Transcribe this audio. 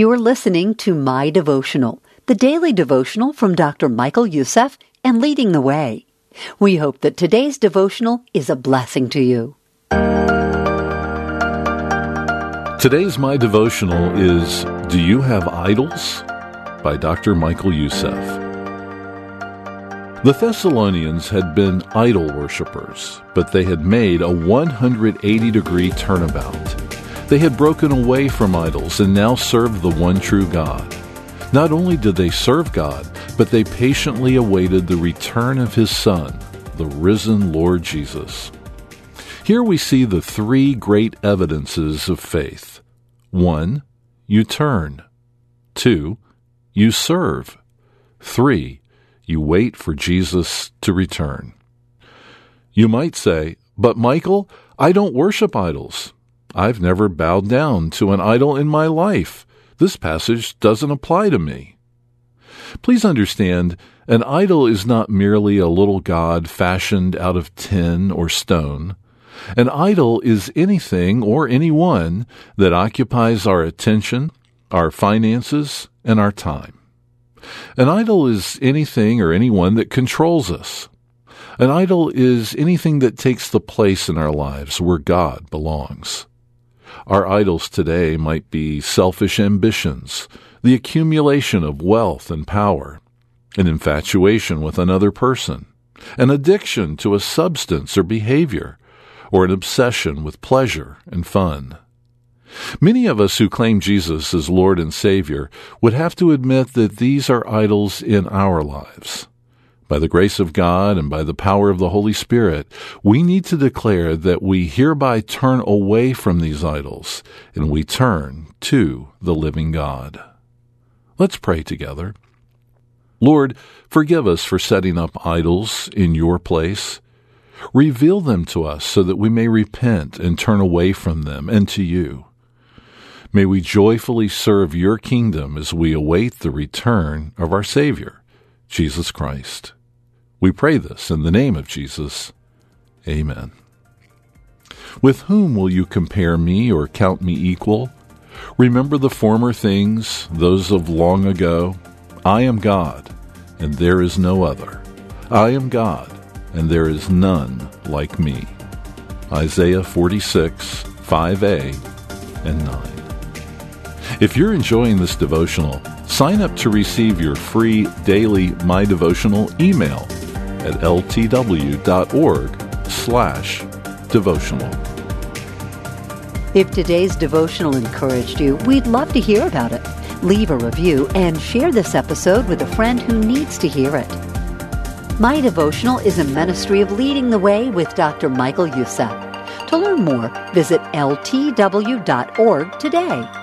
You are listening to My Devotional, the daily devotional from Dr. Michael Youssef and Leading the Way. We hope that today's devotional is a blessing to you. Today's My Devotional is Do You Have Idols? by Dr. Michael Youssef. The Thessalonians had been idol worshippers, but they had made a 180 degree turnabout. They had broken away from idols and now served the one true God. Not only did they serve God, but they patiently awaited the return of His Son, the risen Lord Jesus. Here we see the three great evidences of faith. One, you turn. Two, you serve. Three, you wait for Jesus to return. You might say, But Michael, I don't worship idols. I've never bowed down to an idol in my life. This passage doesn't apply to me. Please understand, an idol is not merely a little god fashioned out of tin or stone. An idol is anything or anyone that occupies our attention, our finances, and our time. An idol is anything or anyone that controls us. An idol is anything that takes the place in our lives where God belongs. Our idols today might be selfish ambitions, the accumulation of wealth and power, an infatuation with another person, an addiction to a substance or behavior, or an obsession with pleasure and fun. Many of us who claim Jesus as Lord and Savior would have to admit that these are idols in our lives. By the grace of God and by the power of the Holy Spirit, we need to declare that we hereby turn away from these idols and we turn to the living God. Let's pray together. Lord, forgive us for setting up idols in your place. Reveal them to us so that we may repent and turn away from them and to you. May we joyfully serve your kingdom as we await the return of our Savior, Jesus Christ. We pray this in the name of Jesus. Amen. With whom will you compare me or count me equal? Remember the former things, those of long ago. I am God, and there is no other. I am God, and there is none like me. Isaiah 46, 5a and 9. If you're enjoying this devotional, sign up to receive your free daily My Devotional email at ltw.org slash devotional. If today's devotional encouraged you, we'd love to hear about it. Leave a review and share this episode with a friend who needs to hear it. My Devotional is a ministry of leading the way with Dr. Michael Youssef. To learn more, visit ltw.org today.